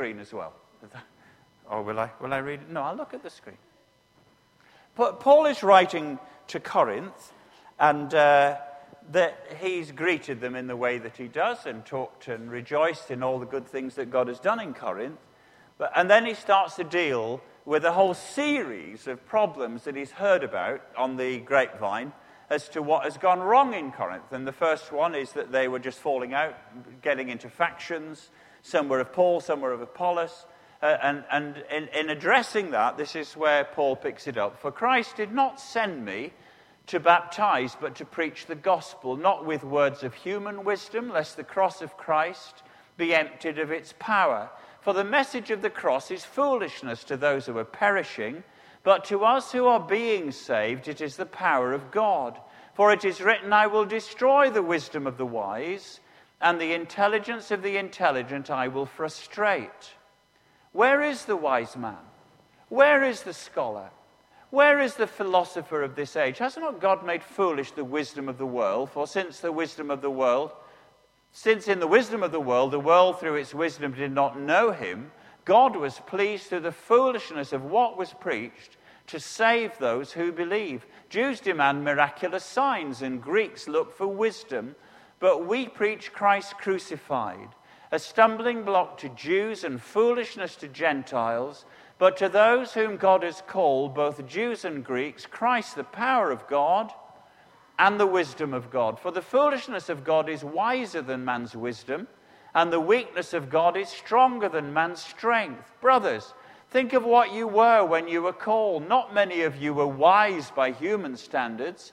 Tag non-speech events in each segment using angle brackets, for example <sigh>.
screen as well? Or will I, will I read it? No, I'll look at the screen. But Paul is writing to Corinth, and uh, that he's greeted them in the way that he does and talked and rejoiced in all the good things that God has done in Corinth. But, and then he starts to deal with a whole series of problems that he's heard about on the grapevine as to what has gone wrong in Corinth. And the first one is that they were just falling out, getting into factions. Some were of Paul, some were of Apollos. Uh, and and in, in addressing that, this is where Paul picks it up. For Christ did not send me to baptize, but to preach the gospel, not with words of human wisdom, lest the cross of Christ be emptied of its power. For the message of the cross is foolishness to those who are perishing, but to us who are being saved, it is the power of God. For it is written, I will destroy the wisdom of the wise, and the intelligence of the intelligent I will frustrate. Where is the wise man? Where is the scholar? Where is the philosopher of this age? Has not God made foolish the wisdom of the world? For since the wisdom of the world, since in the wisdom of the world, the world through its wisdom did not know him, God was pleased through the foolishness of what was preached to save those who believe. Jews demand miraculous signs, and Greeks look for wisdom, but we preach Christ crucified a stumbling block to Jews and foolishness to Gentiles, but to those whom God has called, both Jews and Greeks, Christ, the power of God and the wisdom of God. For the foolishness of God is wiser than man's wisdom, and the weakness of God is stronger than man's strength. Brothers, think of what you were when you were called. Not many of you were wise by human standards,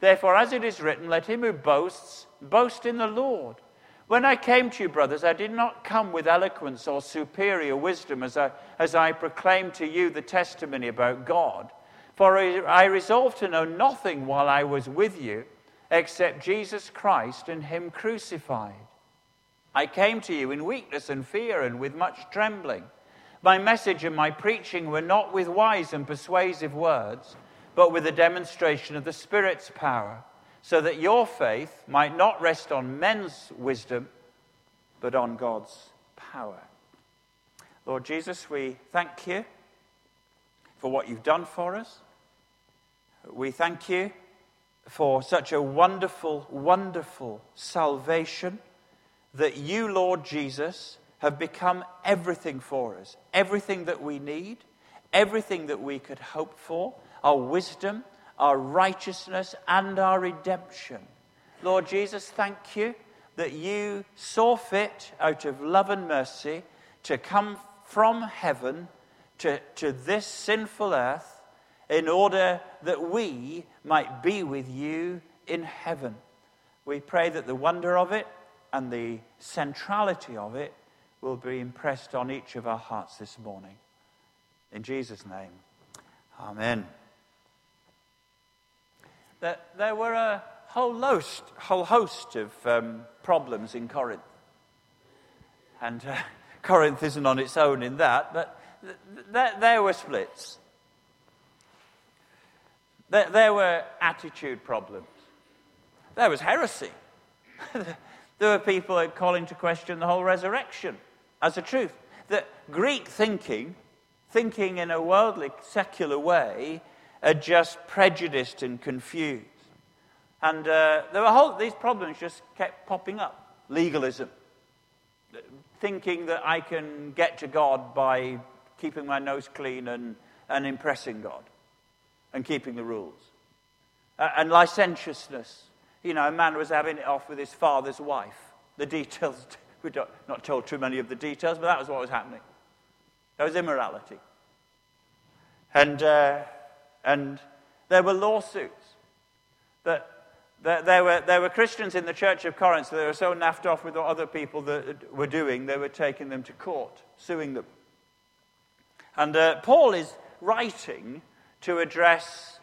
Therefore, as it is written, let him who boasts boast in the Lord. When I came to you, brothers, I did not come with eloquence or superior wisdom as I, as I proclaimed to you the testimony about God. For I resolved to know nothing while I was with you except Jesus Christ and Him crucified. I came to you in weakness and fear and with much trembling. My message and my preaching were not with wise and persuasive words, but with a demonstration of the Spirit's power so that your faith might not rest on men's wisdom, but on God's power. Lord Jesus, we thank you for what you've done for us. We thank you for such a wonderful, wonderful salvation that you, Lord Jesus, have become everything for us, everything that we need, everything that we could hope for, our wisdom, our righteousness, and our redemption. Lord Jesus, thank you that you saw fit, out of love and mercy, to come from heaven to, to this sinful earth in order that we might be with you in heaven. We pray that the wonder of it and the centrality of it will be impressed on each of our hearts this morning. In Jesus' name, amen that there were a whole host, whole host of um, problems in Corinth. And uh, <laughs> Corinth isn't on its own in that, but th- th- there were splits. There, there were attitude problems. There was heresy. <laughs> there were people calling to question the whole resurrection as a truth. That Greek thinking, thinking in a worldly, secular way, are just prejudiced and confused. And uh, there were whole, these problems just kept popping up. Legalism, thinking that I can get to God by keeping my nose clean and, and impressing God and keeping the rules. Uh, and licentiousness. You know, a man was having it off with his father's wife. The details, <laughs> we're not told too many of the details, but that was what was happening. There was immorality. And uh, and there were lawsuits that there, were, there were Christians in the church of Corinth, they were so naffed off with what other people that were doing, they were taking them to court, suing them. And uh, Paul is writing to address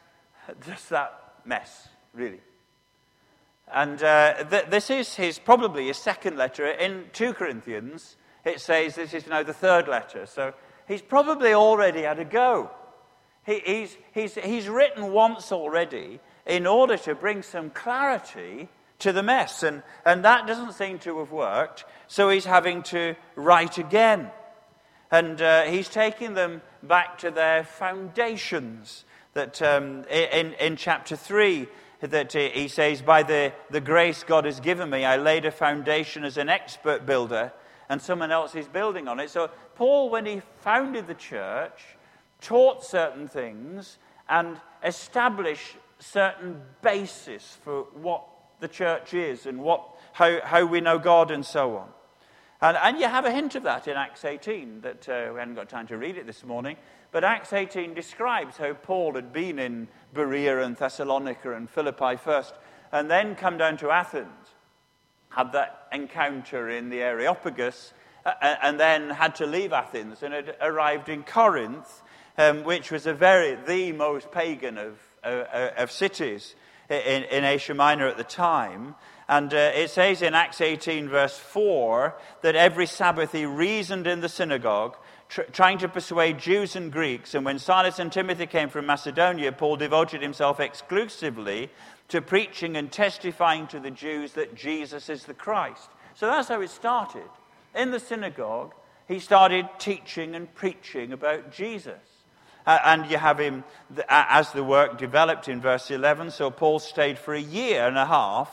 just that mess, really. And uh, th- this is his probably his second letter. In 2 Corinthians, it says this is now the third letter. So he's probably already had a go. He, he's, he's, he's written once already in order to bring some clarity to the mess. And, and that doesn't seem to have worked. So he's having to write again. And uh, he's taking them back to their foundations. That um, in, in chapter 3, that he says, By the, the grace God has given me, I laid a foundation as an expert builder, and someone else is building on it. So, Paul, when he founded the church, taught certain things and established certain basis for what the church is and what, how, how we know God and so on. And, and you have a hint of that in Acts 18, that uh, we haven't got time to read it this morning. But Acts 18 describes how Paul had been in Berea and Thessalonica and Philippi first, and then come down to Athens, had that encounter in the Areopagus, uh, and then had to leave Athens and had arrived in Corinth, um, which was very, the most pagan of, uh, uh of cities in, in Asia Minor at the time. And uh, it says in Acts 18, verse 4, that every Sabbath he reasoned in the synagogue, tr- trying to persuade Jews and Greeks. And when Silas and Timothy came from Macedonia, Paul devoted himself exclusively to preaching and testifying to the Jews that Jesus is the Christ. So that's how it started. In the synagogue, he started teaching and preaching about Jesus. Uh, and you have him, as the work developed in verse 11, so Paul stayed for a year and a half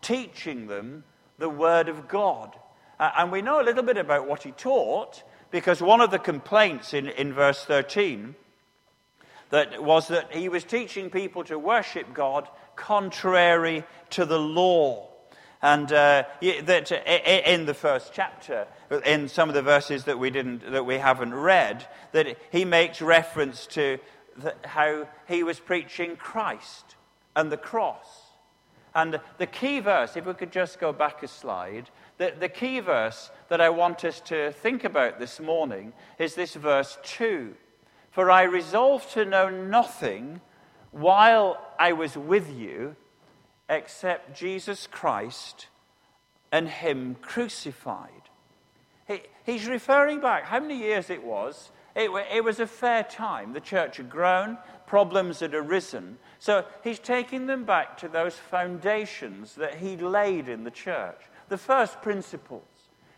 teaching them the Word of God. Uh, and we know a little bit about what he taught because one of the complaints in, in verse 13 that was that he was teaching people to worship God contrary to the law. And uh, that in the first chapter, in some of the verses that we didn't, that we haven't read, that he makes reference to the, how he was preaching Christ and the cross. And the key verse, if we could just go back a slide, the, the key verse that I want us to think about this morning is this verse 2. For I resolved to know nothing while I was with you except Jesus Christ and Him crucified. He, he's referring back how many years it was. It, it was a fair time. The church had grown, problems had arisen, so he's taking them back to those foundations that he laid in the church, the first principles.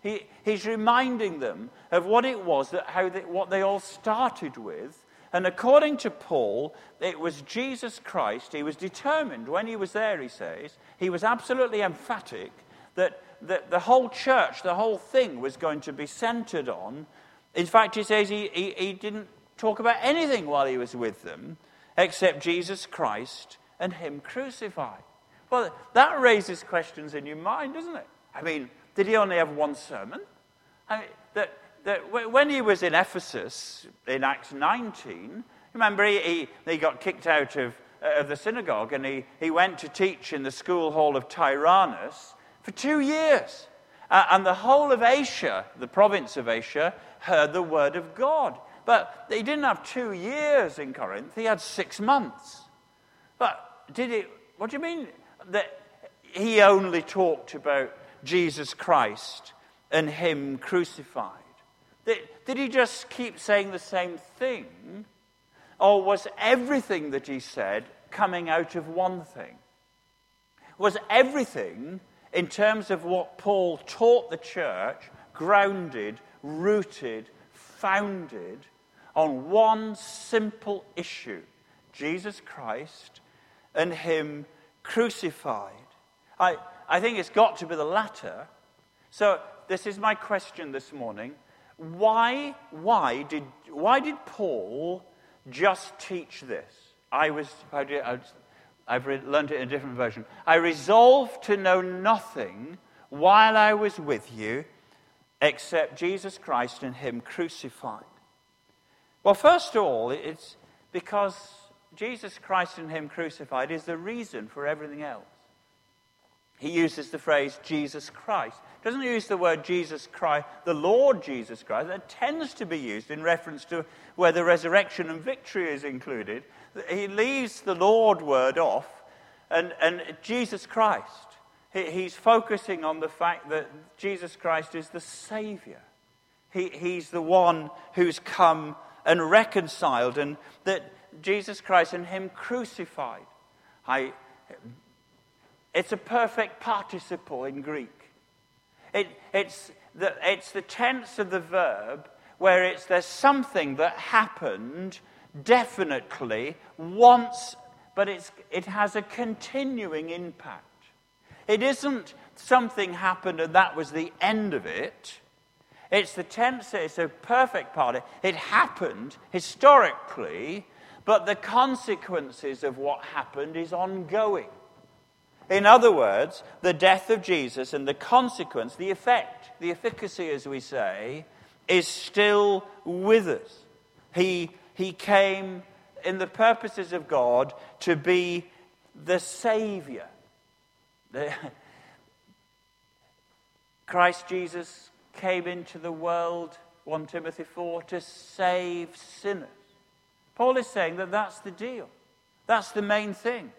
He, he's reminding them of what it was, that how they, what they all started with. And according to Paul, it was Jesus Christ. He was determined when he was there, he says, he was absolutely emphatic that, that the whole church, the whole thing was going to be centered on. In fact, he says he, he, he didn't talk about anything while he was with them except Jesus Christ and Him crucified. Well, that raises questions in your mind, doesn't it? I mean, did he only have one sermon? I mean, that, that when he was in Ephesus in Acts 19, remember he, he, he got kicked out of, uh, of the synagogue and he, he went to teach in the school hall of Tyrannus for two years. Uh, and the whole of Asia, the province of Asia, heard the word of God. But he didn't have two years in Corinth, he had six months. But did he, what do you mean that he only talked about Jesus Christ and him crucified? Did, he just keep saying the same thing? Or was everything that he said coming out of one thing? Was everything, in terms of what Paul taught the church, grounded, rooted, founded on one simple issue Jesus Christ and Him crucified. I, I think it's got to be the latter. So, this is my question this morning. Why, why, did, why did Paul just teach this? I was, I've learned it in a different version. I resolved to know nothing while I was with you except Jesus Christ and Him crucified. Well, first of all, it's because Jesus Christ and Him crucified is the reason for everything else. He uses the phrase Jesus Christ. He doesn't use the word Jesus Christ, the Lord Jesus Christ. That tends to be used in reference to where the resurrection and victory is included. He leaves the Lord word off and, and Jesus Christ. He, he's focusing on the fact that Jesus Christ is the Savior. He, he's the one who's come and reconciled, and that Jesus Christ and Him crucified. I, it's a perfect participle in Greek. It, it's, the, it's the tense of the verb where it's there's something that happened definitely once, but it's, it has a continuing impact. It isn't something happened and that was the end of it. It's the tense, it's a perfect part. It happened historically, but the consequences of what happened is ongoing. In other words, the death of Jesus and the consequence, the effect, the efficacy, as we say, is still with us. He, he came in the purposes of God to be the Savior. <laughs> Christ Jesus came into the world, 1 Timothy 4, to save sinners. Paul is saying that that's the deal. That's the main thing.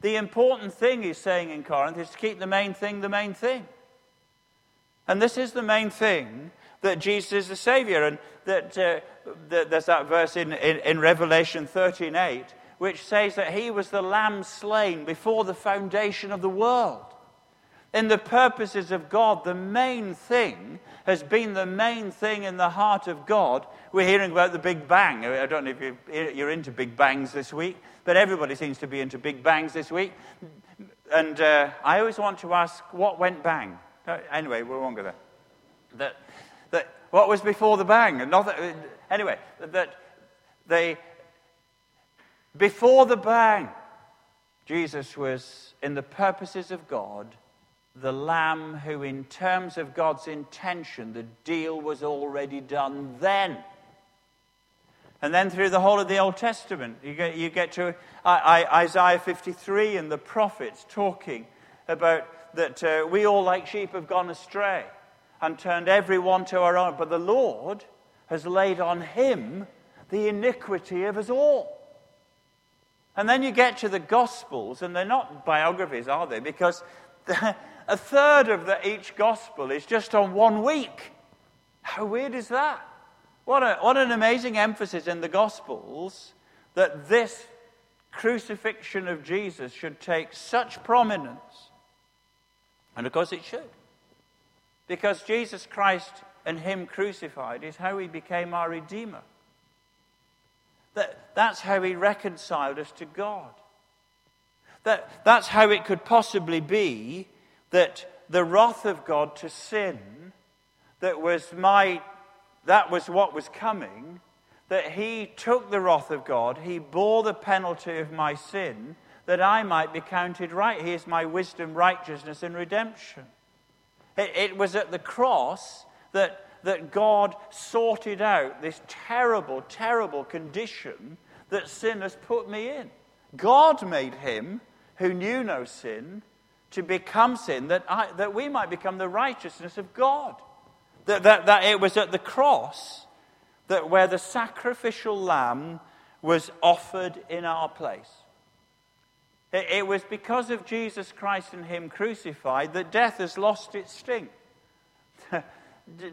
The important thing he's saying in Corinth is to keep the main thing the main thing. And this is the main thing that Jesus is the Savior. And that, uh, that there's that verse in, in, in Revelation 13:8, which says that he was the lamb slain before the foundation of the world. In the purposes of God, the main thing has been the main thing in the heart of God. We're hearing about the Big Bang. I don't know if you're into Big Bangs this week, but everybody seems to be into Big Bangs this week. And uh, I always want to ask, what went bang? Uh, anyway, we won't go there. That, that, what was before the bang? And not anyway, that they, before the bang, Jesus was in the purposes of God the Lamb who, in terms of God's intention, the deal was already done then. And then through the whole of the Old Testament, you get, you get to Isaiah 53 and the prophets talking about that uh, we all, like sheep, have gone astray and turned everyone to our own. But the Lord has laid on him the iniquity of us all. And then you get to the Gospels, and they're not biographies, are they? Because <laughs> a third of the, each gospel is just on one week. How weird is that? What, a, what an amazing emphasis in the gospels that this crucifixion of Jesus should take such prominence. And of course it should. Because Jesus Christ and Him crucified is how He became our Redeemer. That, that's how He reconciled us to God. That, that's how it could possibly be that the wrath of God to sin that was my that was what was coming that he took the wrath of God he bore the penalty of my sin that I might be counted right. He is my wisdom righteousness and redemption. It, it was at the cross that that God sorted out this terrible terrible condition that sin has put me in. God made him who knew no sin to become sin, that, I, that we might become the righteousness of God. That, that, that it was at the cross that where the sacrificial lamb was offered in our place. It, it was because of Jesus Christ and Him crucified that death has lost its sting. <laughs>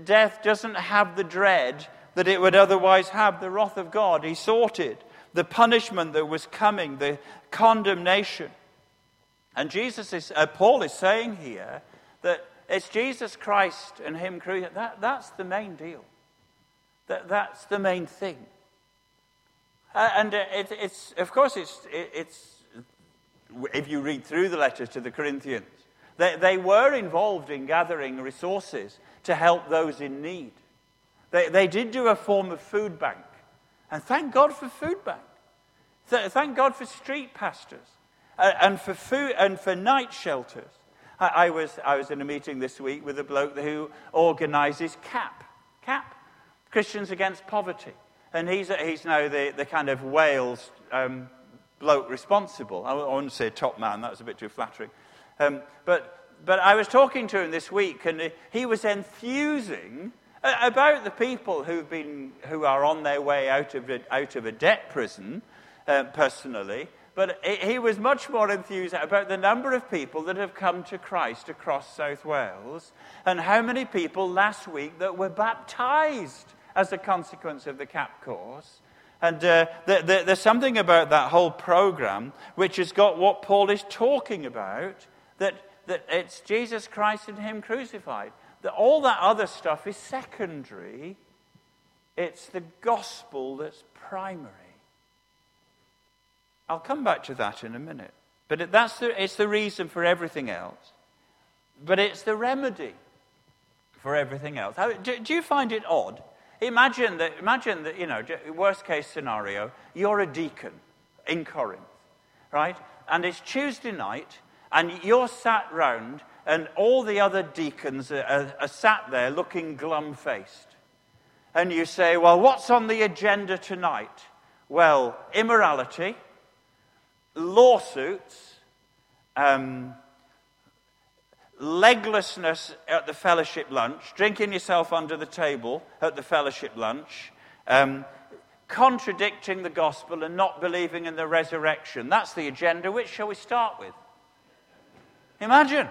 death doesn't have the dread that it would otherwise have, the wrath of God. He sorted the punishment that was coming, the condemnation. And Jesus is, uh, Paul is saying here that it's Jesus Christ and Him crucified. That, that's the main deal. That, that's the main thing. Uh, and uh, it, it's, of course, it's, it, it's, if you read through the letters to the Corinthians, they, they were involved in gathering resources to help those in need. They, they did do a form of food bank. And thank God for food bank. Thank God for street pastors and for food and for night shelters. I, I, was, I was in a meeting this week with a bloke who organizes CAP, CAP, Christians Against Poverty. And he's, he's now the, the kind of Wales um, bloke responsible. I, I wouldn't say top man, that was a bit too flattering. Um, but but I was talking to him this week, and he was enthusing about the people who've been, who are on their way out of a, out of a debt prison, uh, personally. But he was much more enthused about the number of people that have come to Christ across South Wales and how many people last week that were baptized as a consequence of the CAP course. And uh, the, the, there's something about that whole program which has got what Paul is talking about that, that it's Jesus Christ and Him crucified. That all that other stuff is secondary, it's the gospel that's primary. I'll come back to that in a minute. But that's the, it's the reason for everything else. But it's the remedy for everything else. How, do, do, you find it odd? Imagine that, imagine that, you know, worst case scenario, you're a deacon in Corinth, right? And it's Tuesday night, and you're sat round, and all the other deacons are, are, are sat there looking glum faced. And you say, Well, what's on the agenda tonight? Well, immorality lawsuits, um, leglessness at the fellowship lunch, drinking yourself under the table at the fellowship lunch, um, contradicting the gospel and not believing in the resurrection. That's the agenda. Which shall we start with? Imagine.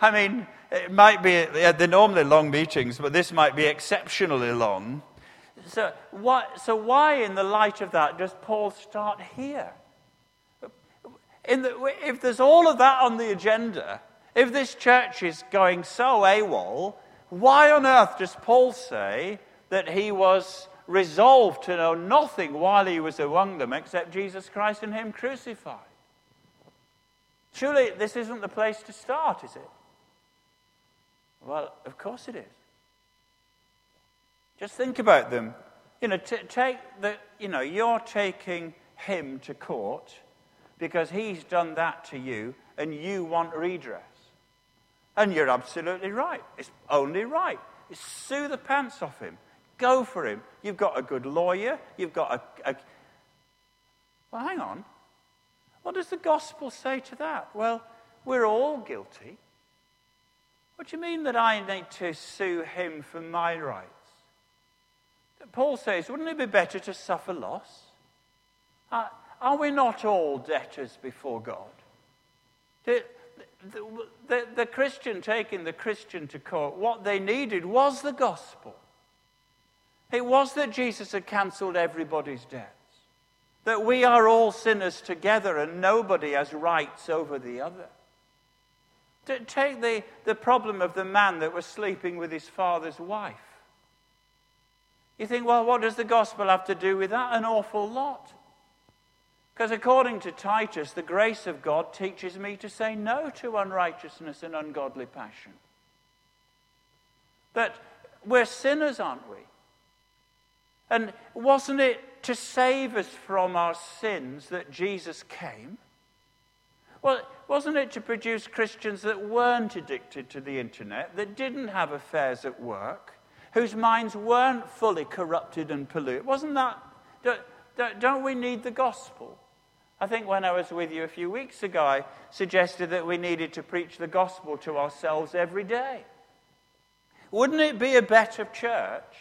I mean, it might be, they're normally long meetings, but this might be exceptionally long. So, what, so why, in the light of that, does Paul start here? The, if there's all of that on the agenda, if this church is going so AWOL, why on earth does Paul say that he was resolved to know nothing while he was among them except Jesus Christ and Him crucified? Surely this isn't the place to start, is it? Well, of course it is. Just think about them. You know, t- take the, you know, you're taking him to court because he's done that to you and you want redress. And you're absolutely right. It's only right. It's sue the pants off him. Go for him. You've got a good lawyer. You've got a, a. Well, hang on. What does the gospel say to that? Well, we're all guilty. What do you mean that I need to sue him for my rights? Paul says, wouldn't it be better to suffer loss? Uh, are we not all debtors before God? The, the, the, the Christian taking the Christian to court, what they needed was the gospel. It was that Jesus had cancelled everybody's debts, that we are all sinners together and nobody has rights over the other. Take the, the problem of the man that was sleeping with his father's wife. You think, well, what does the gospel have to do with that? An awful lot. Because according to Titus, the grace of God teaches me to say no to unrighteousness and ungodly passion. But we're sinners, aren't we? And wasn't it to save us from our sins that Jesus came? Well, wasn't it to produce Christians that weren't addicted to the internet, that didn't have affairs at work, whose minds weren't fully corrupted and polluted? Wasn't that? Don't we need the gospel? I think when I was with you a few weeks ago, I suggested that we needed to preach the gospel to ourselves every day. Wouldn't it be a better church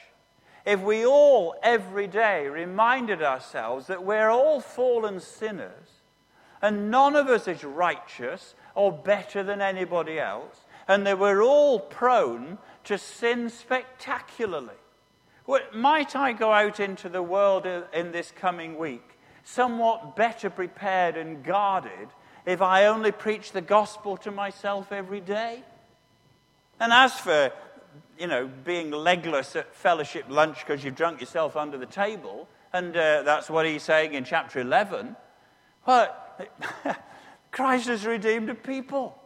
if we all, every day, reminded ourselves that we're all fallen sinners and none of us is righteous or better than anybody else, and that we're all prone to sin spectacularly? Might I go out into the world in this coming week somewhat better prepared and guarded if I only preach the gospel to myself every day. And as for, you know, being legless at fellowship lunch because you've drunk yourself under the table, and uh, that's what he's saying in chapter 11, well, <laughs> Christ has redeemed a people.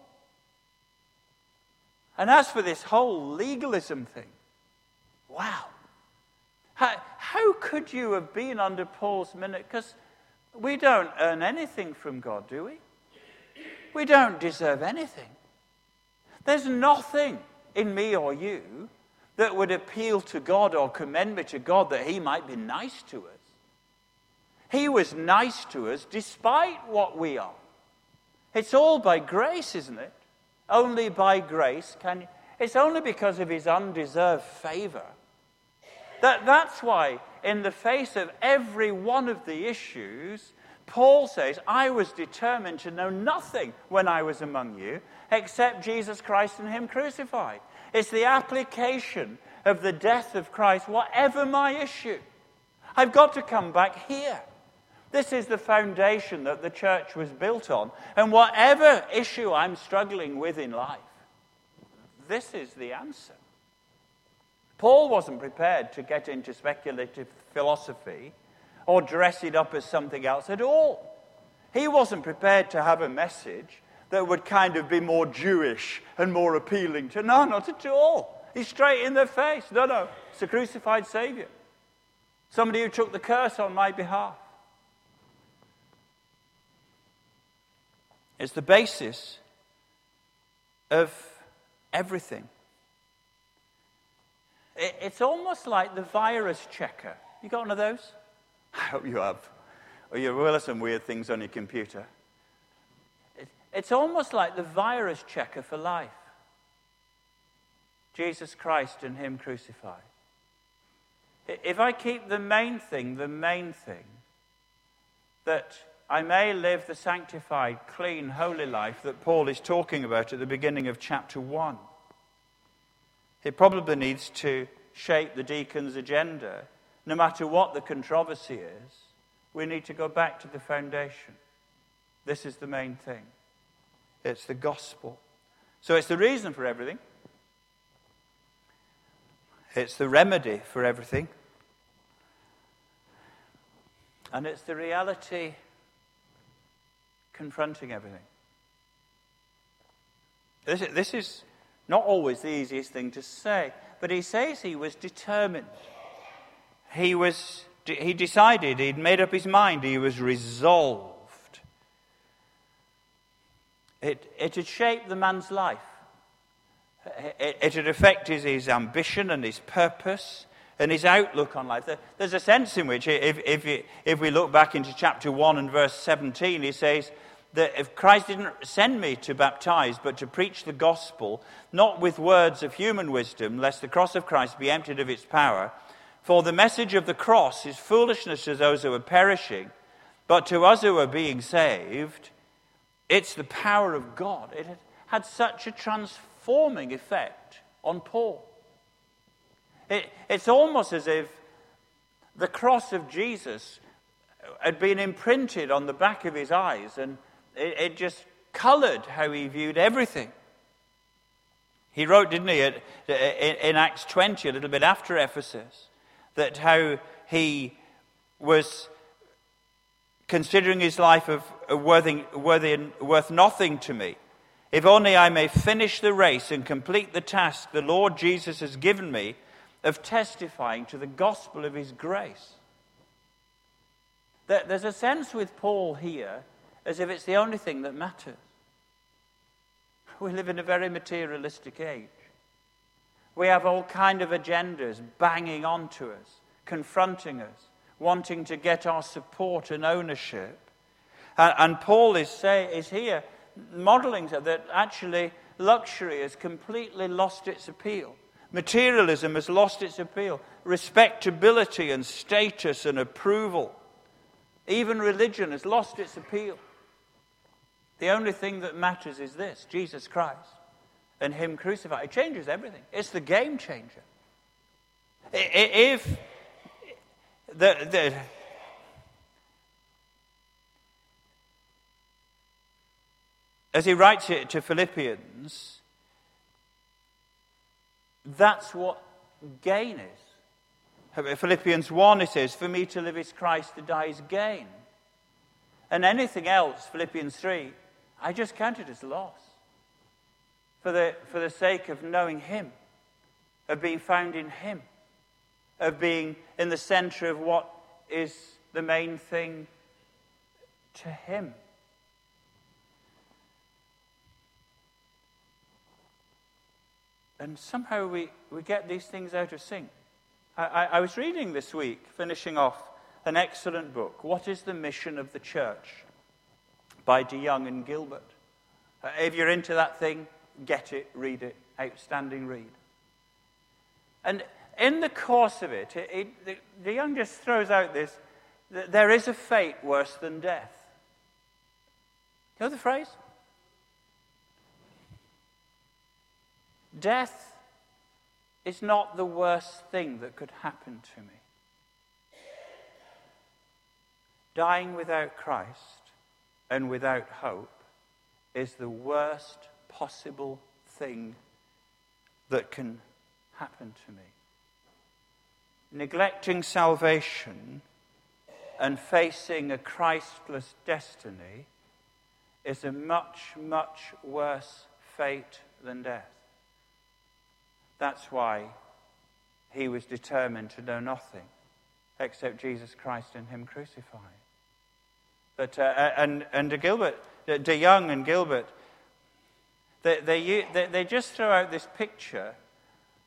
And as for this whole legalism thing, wow. How, how could you have been under Paul's minute? Because we don't earn anything from God, do we? We don't deserve anything. There's nothing in me or you that would appeal to God or commend me to God that He might be nice to us. He was nice to us despite what we are. It's all by grace, isn't it? only by grace can. It's only because of his undeserved favor. That, that's why, in the face of every one of the issues, Paul says, I was determined to know nothing when I was among you except Jesus Christ and Him crucified. It's the application of the death of Christ, whatever my issue. I've got to come back here. This is the foundation that the church was built on. And whatever issue I'm struggling with in life, this is the answer. Paul wasn't prepared to get into speculative philosophy or dress it up as something else at all. He wasn't prepared to have a message that would kind of be more Jewish and more appealing to. No, not at all. He's straight in their face. No, no, it's a crucified Savior. Somebody who took the curse on my behalf. It's the basis of everything. It's almost like the virus checker. You got one of those? <laughs> I hope you have. Oh, or you will have some weird things on your computer. It's almost like the virus checker for life Jesus Christ and Him crucified. If I keep the main thing, the main thing, that I may live the sanctified, clean, holy life that Paul is talking about at the beginning of chapter 1, it probably needs to shape the deacon's agenda. No matter what the controversy is, we need to go back to the foundation. This is the main thing it's the gospel. So it's the reason for everything, it's the remedy for everything, and it's the reality confronting everything. This, this is not always the easiest thing to say, but he says he was determined. He, was, he decided, he'd made up his mind, he was resolved. It, it had shaped the man's life. It, it had affected his ambition and his purpose and his outlook on life. There's a sense in which, if, if, if we look back into chapter 1 and verse 17, he says that if Christ didn't send me to baptize, but to preach the gospel, not with words of human wisdom, lest the cross of Christ be emptied of its power, for the message of the cross is foolishness to those who are perishing, but to us who are being saved, it's the power of God. It had such a transforming effect on Paul. It, it's almost as if the cross of Jesus had been imprinted on the back of his eyes and it, it just colored how he viewed everything. He wrote, didn't he, in, Acts 20, a little bit after Ephesus, that how he was considering his life of worthy, worthy, worth nothing to me. If only I may finish the race and complete the task the Lord Jesus has given me of testifying to the gospel of his grace. There's a sense with Paul here as if it's the only thing that matters. We live in a very materialistic age. We have all kind of agendas banging onto us, confronting us wanting to get our support and ownership. And, and Paul is, say, is here modeling that actually luxury has completely lost its appeal. Materialism has lost its appeal. Respectability and status and approval. Even religion has lost its appeal. The only thing that matters is this Jesus Christ and Him crucified. It changes everything, it's the game changer. If the, the, as he writes it to Philippians, that's what gain is. Philippians 1, it says, For me to live is Christ, to die is gain. And anything else, Philippians 3, I just count it as loss. For the, for the sake of knowing Him, of being found in Him of being in the center of what is the main thing to Him. And somehow we, we get these things out of sync. I, I, I was reading this week, finishing off an excellent book, What is the Mission of the Church? By De DeYoung and Gilbert. Uh, if you're into that thing, get it, read it, outstanding read. And in the course of it, it, it DeYoung just throws out this there is a fate worse than death. You know the phrase? Death is not the worst thing that could happen to me. Dying without Christ and without hope is the worst possible thing that can happen to me. Neglecting salvation and facing a Christless destiny is a much, much worse fate than death. That's why he was determined to know nothing except Jesus Christ and Him crucified. But, uh, and, and de Gilbert, DeYoung and Gilbert, they, they, they just throw out this picture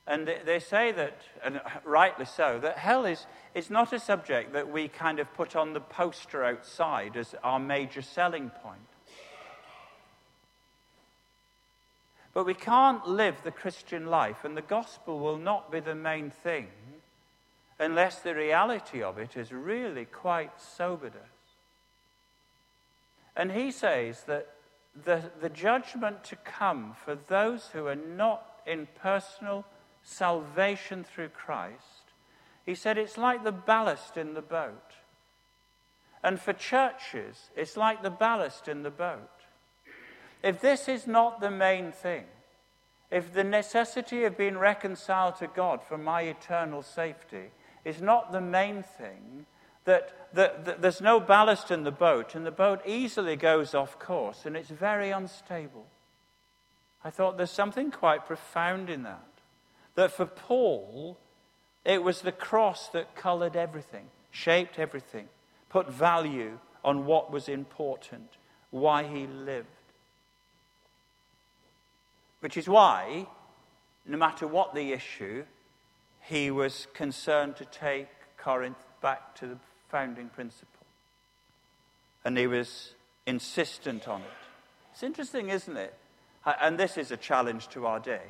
and they, they say that, and rightly so, that hell is, is not a subject that we kind of put on the poster outside as our major selling point. But we can't live the Christian life, and the gospel will not be the main thing unless the reality of it has really quite sobered us. And he says that the, the judgment to come for those who are not in personal salvation through Christ, he said it's like the ballast in the boat. And for churches, it's like the ballast in the boat. If this is not the main thing, if the necessity of being reconciled to God for my eternal safety is not the main thing, that, there's no ballast in the boat, and the boat easily goes off course, and it's very unstable. I thought there's something quite profound in that. That for Paul, it was the cross that colored everything, shaped everything, put value on what was important, why he lived. Which is why, no matter what the issue, he was concerned to take Corinth back to the founding principle. And he was insistent on it. It's interesting, isn't it? And this is a challenge to our day.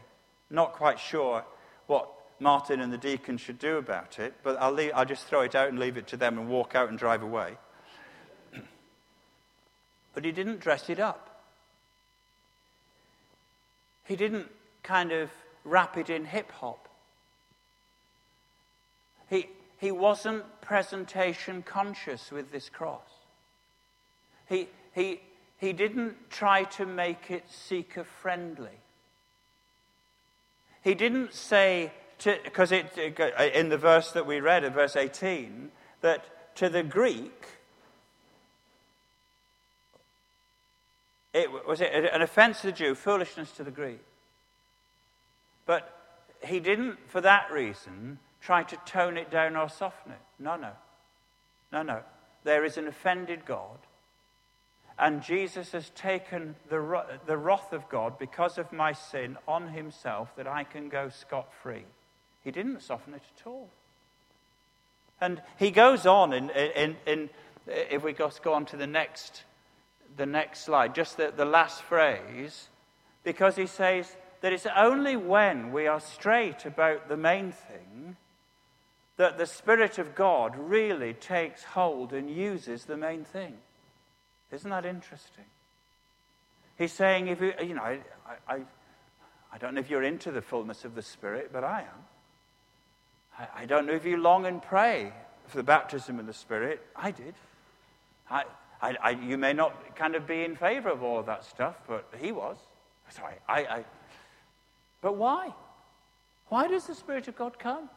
Not quite sure what Martin and the deacon should do about it, but I'll, leave, I'll just throw it out and leave it to them and walk out and drive away. <clears throat> but he didn't dress it up. He didn't kind of wrap it in hip hop. He, he wasn't presentation conscious with this cross. He, he, he didn't try to make it seeker friendly. He didn't say, because in the verse that we read, in verse 18, that to the Greek, It, was it an offense to the Jew, foolishness to the Greek? But he didn't, for that reason, try to tone it down or soften it. No, no. No, no. There is an offended God, and Jesus has taken the, the wrath of God because of my sin on himself that I can go scot free. He didn't soften it at all. And he goes on in, in, in if we go on to the next the next slide, just the, the last phrase, because he says that it's only when we are straight about the main thing that the Spirit of God really takes hold and uses the main thing. Isn't that interesting? He's saying, if you, you know, I, I, I don't know if you're into the fullness of the Spirit, but I am. I, I don't know if you long and pray for the baptism of the Spirit. I did. I, I, I, you may not kind of be in favor of all of that stuff, but he was. Sorry, I, I. But why? Why does the Spirit of God come?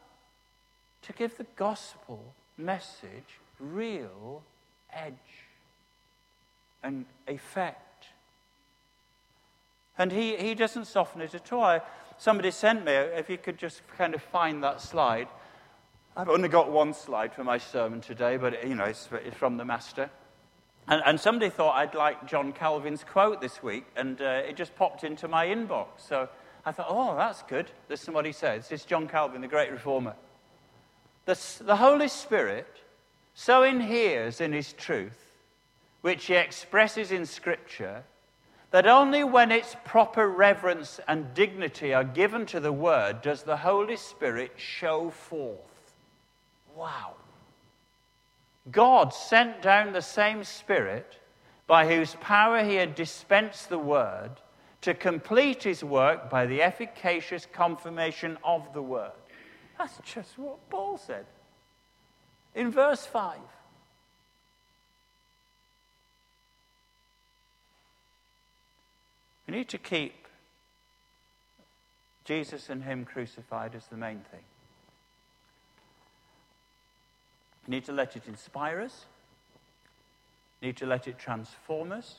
To give the gospel message real edge and effect. And he, he doesn't soften it at all. Somebody sent me, if you could just kind of find that slide. I've only got one slide for my sermon today, but you know, it's, it's from the Master. And, and, somebody thought I'd like John Calvin's quote this week, and uh, it just popped into my inbox. So I thought, oh, that's good. This is what he says. It's John Calvin, the great reformer. The, the Holy Spirit so inheres in his truth, which he expresses in Scripture, that only when its proper reverence and dignity are given to the Word does the Holy Spirit show forth. Wow. God sent down the same Spirit by whose power he had dispensed the Word to complete his work by the efficacious confirmation of the Word. That's just what Paul said in verse 5. We need to keep Jesus and Him crucified as the main thing. We need to let it inspire us. We need to let it transform us.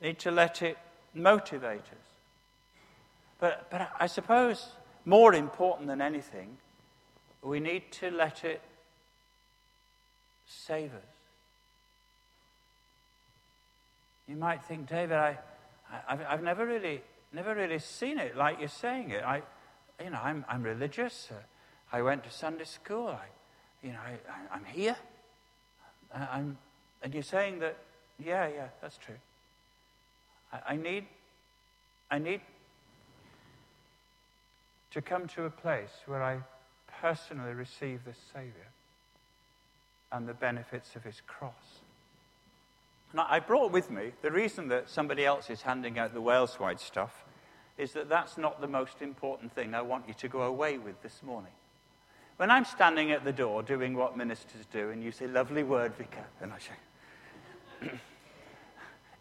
We need to let it motivate us. But, but I suppose more important than anything, we need to let it save us. You might think, David, I, I've, I've never really, never really seen it like you're saying it. I, you know, I'm, I'm religious. Uh, I went to Sunday school. I, you know, I, am here. I, am and you're saying that, yeah, yeah, that's true. I, I need, I need to come to a place where I personally receive the Savior and the benefits of his cross. Now, I brought with me the reason that somebody else is handing out the Waleswide stuff is that that's not the most important thing I want you to go away with this morning. When I'm standing at the door doing what ministers do, and you say, Lovely word, Vicar, and I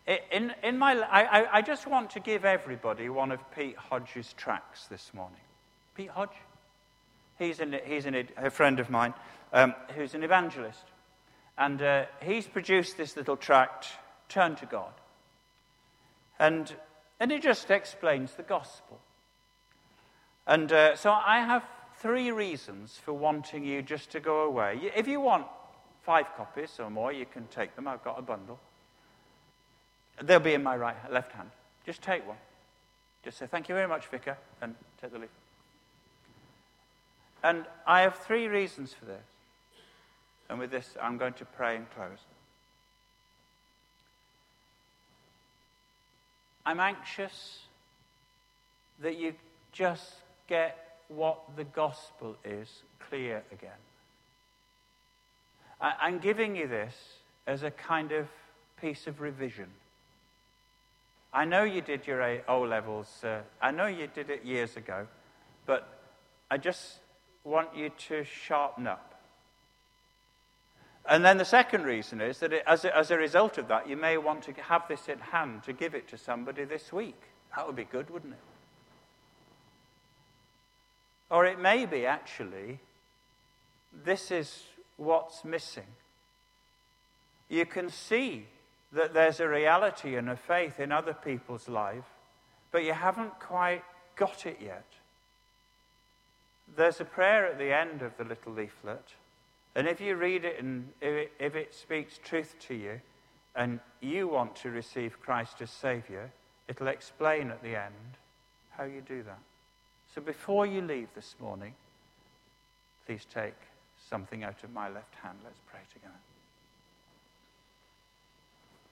say, in, in my, I, I just want to give everybody one of Pete Hodge's tracks this morning. Pete Hodge? He's, an, he's an, a friend of mine um, who's an evangelist. And uh, he's produced this little tract, Turn to God. And, and it just explains the gospel. And uh, so I have three reasons for wanting you just to go away. If you want five copies or more, you can take them. I've got a bundle. They'll be in my right, left hand. Just take one. Just say, Thank you very much, Vicar, and take the leaf. And I have three reasons for this. And with this, I'm going to pray and close. I'm anxious that you just get what the gospel is clear again. I'm giving you this as a kind of piece of revision. I know you did your O levels, uh, I know you did it years ago, but I just want you to sharpen up. And then the second reason is that it, as, a, as a result of that, you may want to have this in hand to give it to somebody this week. That would be good, wouldn't it? Or it may be actually, this is what's missing. You can see that there's a reality and a faith in other people's life, but you haven't quite got it yet. There's a prayer at the end of the little leaflet and if you read it and if it, speaks truth to you and you want to receive Christ as Savior, it'll explain at the end how you do that. So before you leave this morning, please take something out of my left hand. Let's pray together.